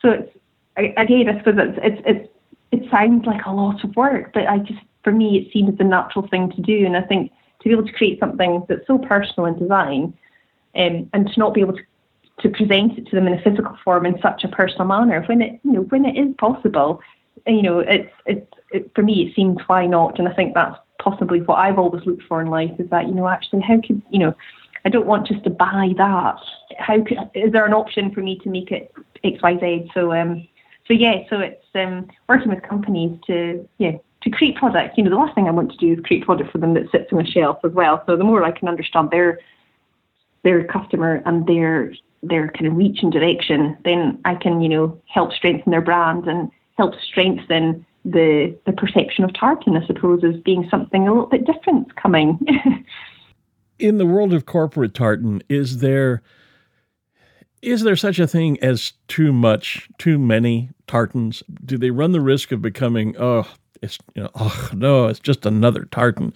so it's again, I suppose it's it's, it's it sounds like a lot of work, but I just for me it seems the natural thing to do, and I think to be able to create something that's so personal in design um, and to not be able to, to present it to them in a physical form in such a personal manner when it you know when it is possible you know it's it's it, for me it seems why not? And I think that's possibly what I've always looked for in life is that you know actually how could you know I don't want just to buy that. How could is there an option for me to make it X Y Z? So um so yeah so it's um working with companies to yeah to create products you know the last thing I want to do is create product for them that sits on a shelf as well so the more I can understand their their customer and their their kind of reach and direction, then I can, you know, help strengthen their brand and help strengthen the the perception of tartan, I suppose, as being something a little bit different coming. In the world of corporate tartan, is there is there such a thing as too much, too many tartans? Do they run the risk of becoming, oh, it's you know, oh no, it's just another tartan,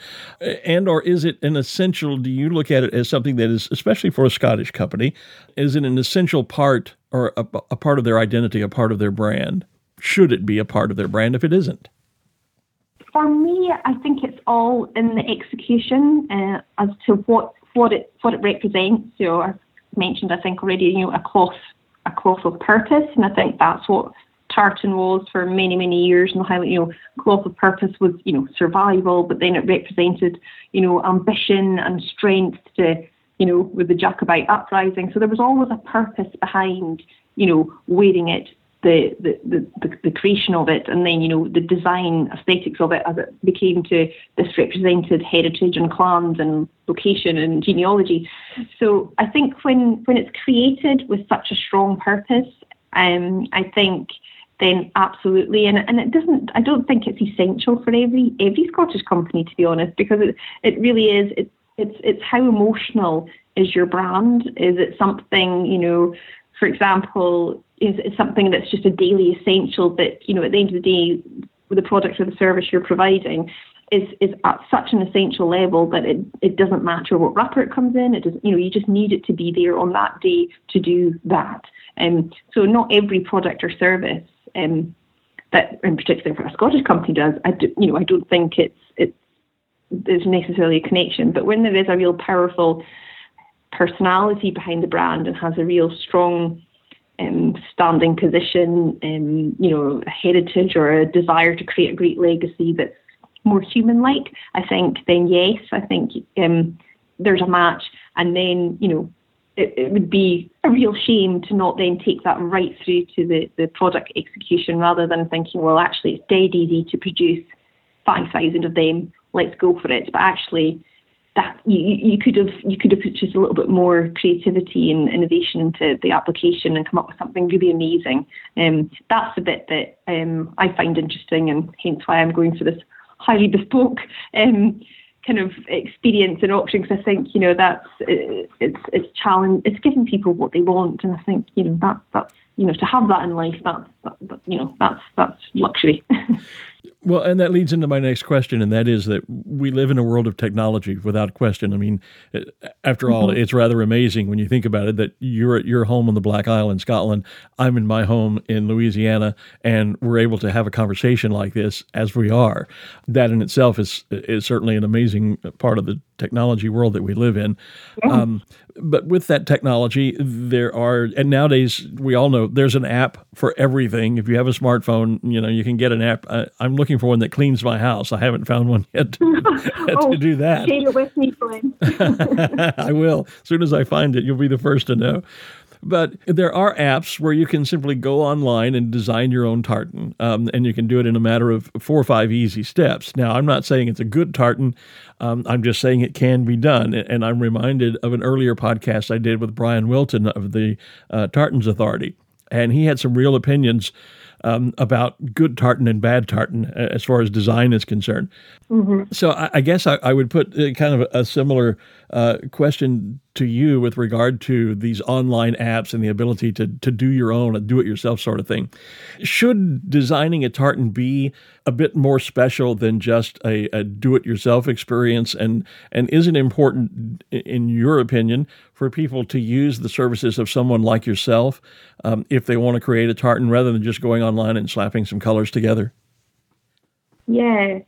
and or is it an essential? Do you look at it as something that is, especially for a Scottish company, is it an essential part or a, a part of their identity, a part of their brand? Should it be a part of their brand if it isn't? For me, I think it's all in the execution uh, as to what what it what it represents. I've mentioned, I think already, you know, a cloth a cloth of purpose, and I think that's what tartan was for many, many years and how, you know, cloth of purpose was, you know, survival, but then it represented, you know, ambition and strength to, you know, with the Jacobite uprising. So there was always a purpose behind, you know, wearing it, the, the, the, the, creation of it, and then, you know, the design aesthetics of it as it became to this represented heritage and clans and location and genealogy. So I think when, when it's created with such a strong purpose, um, I think then absolutely. And and it doesn't. I don't think it's essential for every every Scottish company to be honest, because it it really is. It, it's it's how emotional is your brand? Is it something you know? For example, is it something that's just a daily essential that you know at the end of the day, the product or the service you're providing, is is at such an essential level that it, it doesn't matter what wrapper it comes in. It doesn't, you know, you just need it to be there on that day to do that. Um, so not every product or service um, that, in particular, for a Scottish company does, I do, you know, I don't think it's it's there's necessarily a connection. But when there is a real powerful personality behind the brand and has a real strong um, standing position, um, you know, a heritage or a desire to create a great legacy that's more human like, I think then yes, I think um, there's a match. And then, you know, it, it, would be a real shame to not then take that right through to the, the product execution rather than thinking, well, actually, it's dead easy to produce 5,000 of them, let's go for it. But actually, that you, you could have you could have put just a little bit more creativity and innovation into the application and come up with something really amazing. Um, that's the bit that um, I find interesting, and hence why I'm going for this highly bespoke um, kind of experience and option because I think you know that's it's it's challenge it's giving people what they want and I think you know that that's you know to have that in life that's that, that, you know that's that's luxury. Well, and that leads into my next question, and that is that we live in a world of technology without question. I mean, after all, mm-hmm. it's rather amazing when you think about it that you're at your home on the Black Isle in Scotland, I'm in my home in Louisiana, and we're able to have a conversation like this as we are. That in itself is is certainly an amazing part of the technology world that we live in. Yeah. Um, but with that technology, there are, and nowadays we all know there's an app for everything. If you have a smartphone, you know, you can get an app. I, am looking for one that cleans my house. I haven't found one yet to, oh, to do that. Share it with me, Glenn. I will. As soon as I find it, you'll be the first to know. But there are apps where you can simply go online and design your own tartan, um, and you can do it in a matter of four or five easy steps. Now, I'm not saying it's a good tartan. Um, I'm just saying it can be done. And I'm reminded of an earlier podcast I did with Brian Wilton of the uh, Tartans Authority. And he had some real opinions um, about good tartan and bad tartan uh, as far as design is concerned. Mm-hmm. So I, I guess I, I, would put uh, kind of a, similar uh, question to you with regard to these online apps and the ability to to do your own, a do-it-yourself sort of thing. Should designing a tartan be a bit more special than just a, a do-it-yourself experience? And and is it important, in your opinion, for people to use the services of someone like yourself um, if they want to create a tartan rather than just going online and slapping some colors together? Yeah,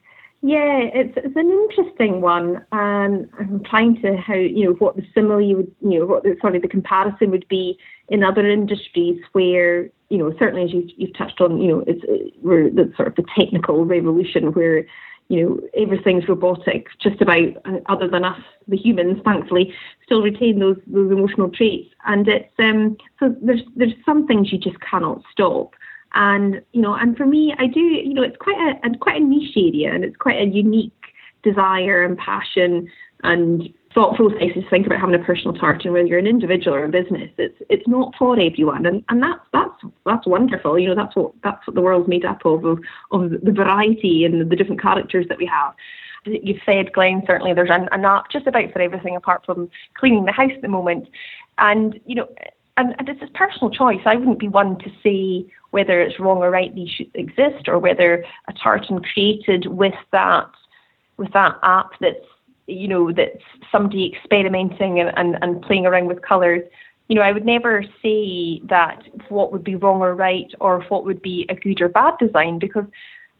yeah, it's it's an interesting one, and I'm trying to how you know what the simile would you know what the, sorry the comparison would be in other industries where you know certainly as you've, you've touched on you know it's we're the sort of the technical revolution where you know everything's robotic just about uh, other than us the humans thankfully still retain those those emotional traits. And it's um so there's there's some things you just cannot stop and you know, and for me, I do, you know, it's quite a, a quite a niche area, and it's quite a unique desire and passion and thought processes to think about having a personal tartan, whether you're an individual or a business. It's it's not for everyone, and, and that's that's that's wonderful. You know, that's what that's what the world's made up of of, of the variety and the different characters that we have. You've said, Glenn, certainly there's an, an app just about for everything apart from cleaning the house at the moment. And, you know, and, and it's a personal choice. I wouldn't be one to say whether it's wrong or right these should exist, or whether a tartan created with that with that app that's you know that's somebody experimenting and, and, and playing around with colours. You know, I would never say that what would be wrong or right, or what would be a good or bad design, because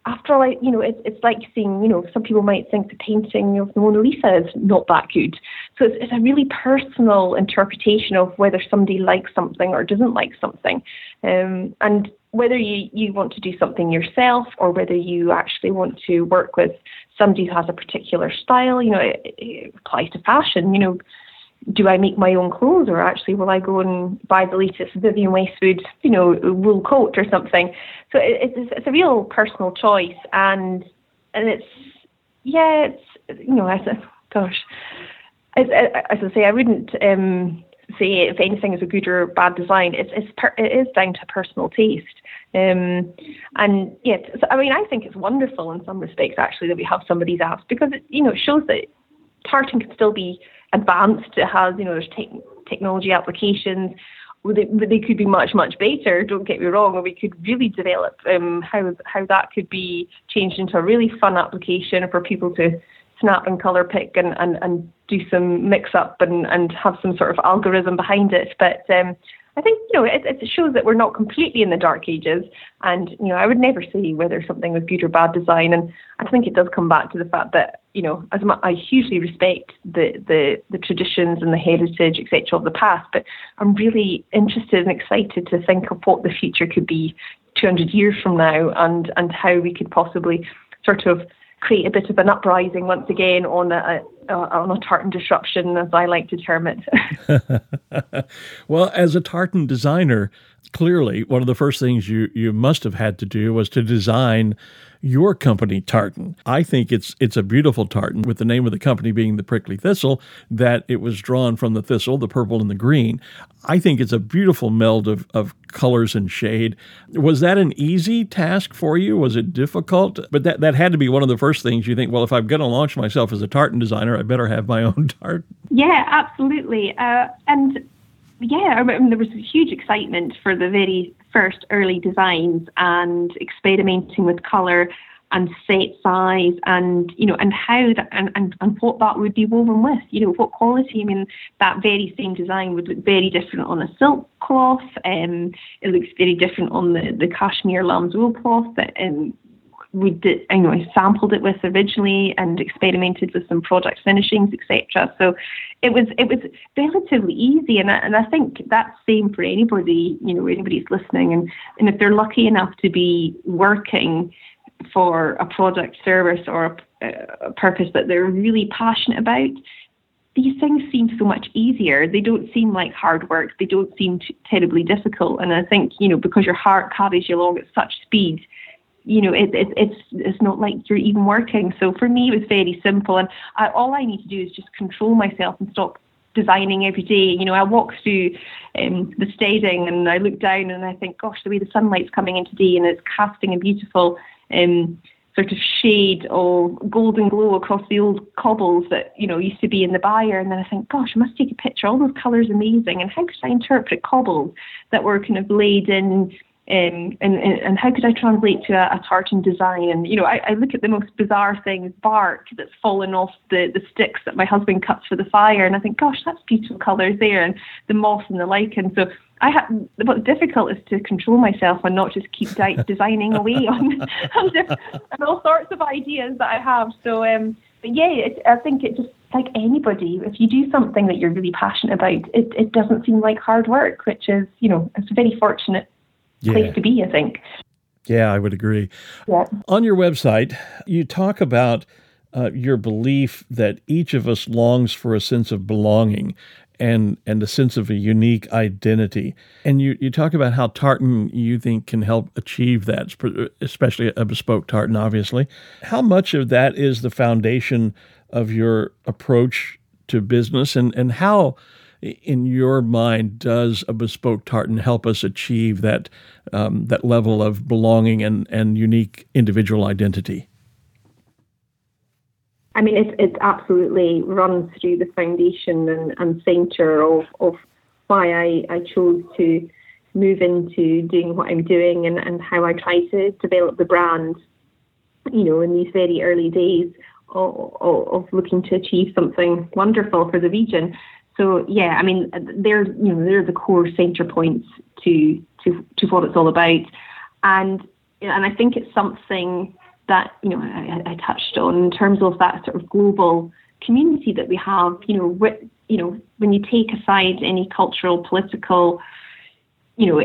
after all, you know, it's, it's like seeing, you know, some people might think the painting of the Mona Lisa is not that good. So it's, it's a really personal interpretation of whether somebody likes something or doesn't like something. Um, and whether you, you want to do something yourself or whether you actually want to work with somebody who has a particular style, you know, it, it applies to fashion, you know, do I make my own clothes or actually will I go and buy the latest Vivienne Westwood, you know, wool coat or something? So it, it's, it's a real personal choice and and it's yeah, it's you know, a, gosh, as, as I say, I wouldn't um, say if anything is a good or bad design. It's it's per, it is down to personal taste. Um, and yeah, so, I mean, I think it's wonderful in some respects actually that we have some of these apps because it, you know, it shows that tartan can still be advanced. It has, you know, there's te- technology applications. They, they could be much, much better. Don't get me wrong. We could really develop um, how how that could be changed into a really fun application for people to snap and color pick and, and, and do some mix up and, and have some sort of algorithm behind it. But um, I think you know it, it shows that we're not completely in the dark ages, and you know I would never say whether something was good or bad design, and I think it does come back to the fact that you know as much, I hugely respect the, the the traditions and the heritage etc of the past, but I'm really interested and excited to think of what the future could be 200 years from now, and and how we could possibly sort of create a bit of an uprising once again on a, a on a tartan disruption, as I like to term it. well, as a tartan designer, clearly one of the first things you, you must have had to do was to design your company tartan. I think it's it's a beautiful tartan with the name of the company being the prickly thistle that it was drawn from the thistle, the purple and the green. I think it's a beautiful meld of, of colors and shade. Was that an easy task for you? Was it difficult? But that, that had to be one of the first things you think, well, if I'm going to launch myself as a tartan designer, I better have my own tartan. Yeah, absolutely. Uh, and yeah, I mean, there was huge excitement for the very first early designs and experimenting with colour and set size and you know and how that and, and, and what that would be woven with you know what quality. I mean that very same design would look very different on a silk cloth. Um it looks very different on the the cashmere lamb's wool cloth that um we did, you know, sampled it with originally and experimented with some product finishings, etc. So it was it was relatively easy, and I, and I think that's same for anybody, you know, anybody's listening, and and if they're lucky enough to be working for a product, service, or a, a purpose that they're really passionate about, these things seem so much easier. They don't seem like hard work. They don't seem terribly difficult. And I think, you know, because your heart carries you along at such speed, you know, it, it, it's it's not like you're even working. So for me, it was very simple, and I, all I need to do is just control myself and stop designing every day. You know, I walk through um, the staging and I look down and I think, gosh, the way the sunlight's coming in today and it's casting a beautiful um, sort of shade or golden glow across the old cobbles that you know used to be in the byre. And then I think, gosh, I must take a picture. All those colours amazing. And how could I interpret cobbles that were kind of laid in um, and, and, and how could I translate to a, a tartan design? And, you know, I, I look at the most bizarre things, bark that's fallen off the, the sticks that my husband cuts for the fire. And I think, gosh, that's beautiful colours there, and the moss and the lichen. So I have, what's difficult is to control myself and not just keep di- designing away on, on, on, all sorts of ideas that I have. So, um, but yeah, it, I think it just like anybody, if you do something that you're really passionate about, it, it doesn't seem like hard work, which is, you know, it's very fortunate yeah. place to be, I think. Yeah, I would agree. Yeah. On your website, you talk about uh, your belief that each of us longs for a sense of belonging and and a sense of a unique identity. And you, you talk about how tartan you think can help achieve that, especially a bespoke tartan, obviously. How much of that is the foundation of your approach to business, and and how in your mind does a bespoke tartan help us achieve that um, that level of belonging and, and unique individual identity? I mean, it, it absolutely runs through the foundation and, and centre of, of why I, I chose to move into doing what I'm doing and, and how I try to develop the brand, you know, in these very early days of, of, of looking to achieve something wonderful for the region. So yeah, I mean, they're you know they're the core centre points to to to what it's all about, and and I think it's something that you know I, I touched on in terms of that sort of global community that we have. You know, you know when you take aside any cultural, political, you know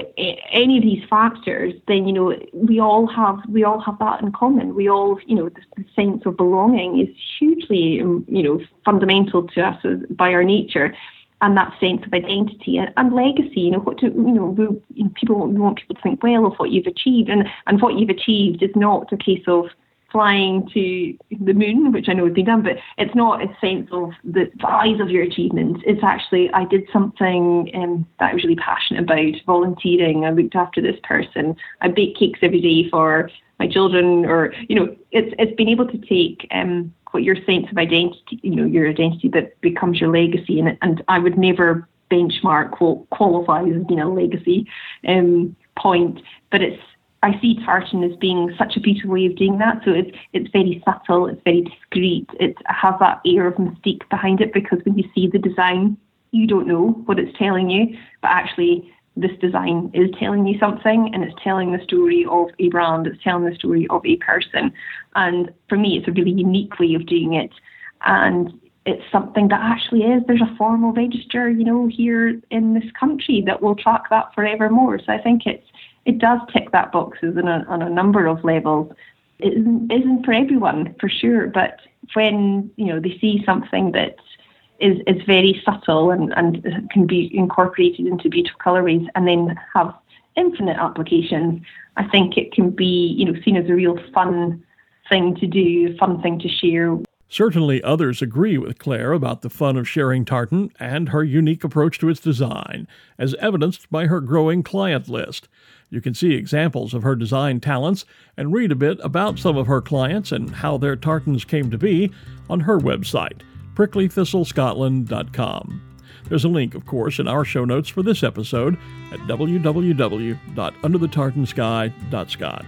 any of these factors, then you know we all have we all have that in common. We all you know the, sense of belonging is hugely um, you know fundamental to us by our nature, and that sense of identity and, and legacy. You know what do you know we, people we want people to think well of what you've achieved, and and what you've achieved is not a case of flying to the moon, which I know has been done, but it's not a sense of the size of your achievements. It's actually, I did something um, that I was really passionate about, volunteering. I looked after this person. I bake cakes every day for my children, or, you know, it's, it's been able to take um, what your sense of identity, you know, your identity that becomes your legacy. And, and I would never benchmark what qualifies as being a legacy um, point, but it's I see tartan as being such a beautiful way of doing that. So it's it's very subtle, it's very discreet, it has that air of mystique behind it because when you see the design, you don't know what it's telling you, but actually this design is telling you something and it's telling the story of a brand, it's telling the story of a person. And for me, it's a really unique way of doing it. And it's something that actually is. There's a formal register, you know, here in this country that will track that forevermore. So I think it's it does tick that boxes on a, on a number of levels. It isn't, isn't for everyone, for sure, but when you know they see something that is is very subtle and, and can be incorporated into beautiful colorways and then have infinite applications, I think it can be you know seen as a real fun thing to do, fun thing to share. Certainly, others agree with Claire about the fun of sharing tartan and her unique approach to its design, as evidenced by her growing client list. You can see examples of her design talents and read a bit about some of her clients and how their tartans came to be on her website, pricklythistlescotland.com. There's a link, of course, in our show notes for this episode at www.underthetartansky.scot.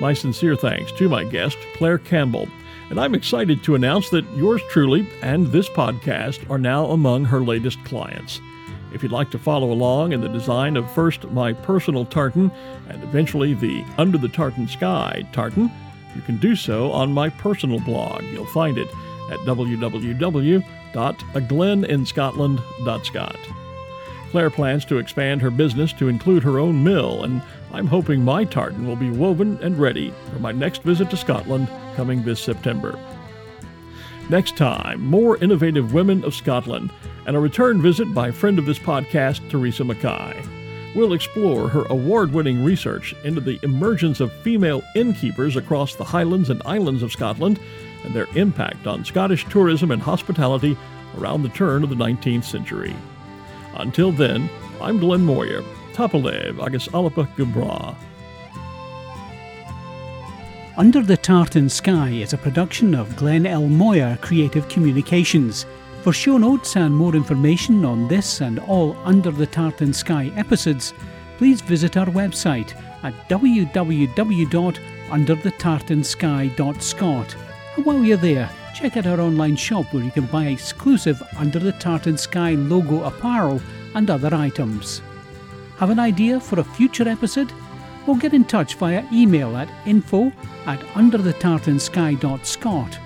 My sincere thanks to my guest, Claire Campbell, and I'm excited to announce that yours truly and this podcast are now among her latest clients. If you'd like to follow along in the design of first my personal tartan and eventually the Under the Tartan Sky tartan, you can do so on my personal blog. You'll find it at www.aglenInScotland.scot. Claire plans to expand her business to include her own mill, and I'm hoping my tartan will be woven and ready for my next visit to Scotland coming this September. Next time, more innovative women of Scotland and a return visit by friend of this podcast, Teresa Mackay. We'll explore her award winning research into the emergence of female innkeepers across the Highlands and Islands of Scotland and their impact on Scottish tourism and hospitality around the turn of the 19th century. Until then, I'm Glenn Moyer. Tapadh leibh agus Alba gu bràth. Under the Tartan Sky is a production of Glenn L. Moyer Creative Communications. For show notes and more information on this and all Under the Tartan Sky episodes, please visit our website at www.underthetartansky.scot. And while you're there, check out our online shop where you can buy exclusive Under the Tartan Sky logo apparel and other items. Have an idea for a future episode? Or get in touch via email at info at underthetartansky.scot.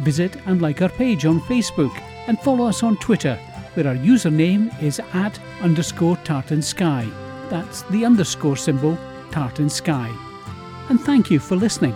Visit and like our page on Facebook and follow us on Twitter, where our username is at underscore tartan sky. That's the underscore symbol tartan sky. And thank you for listening.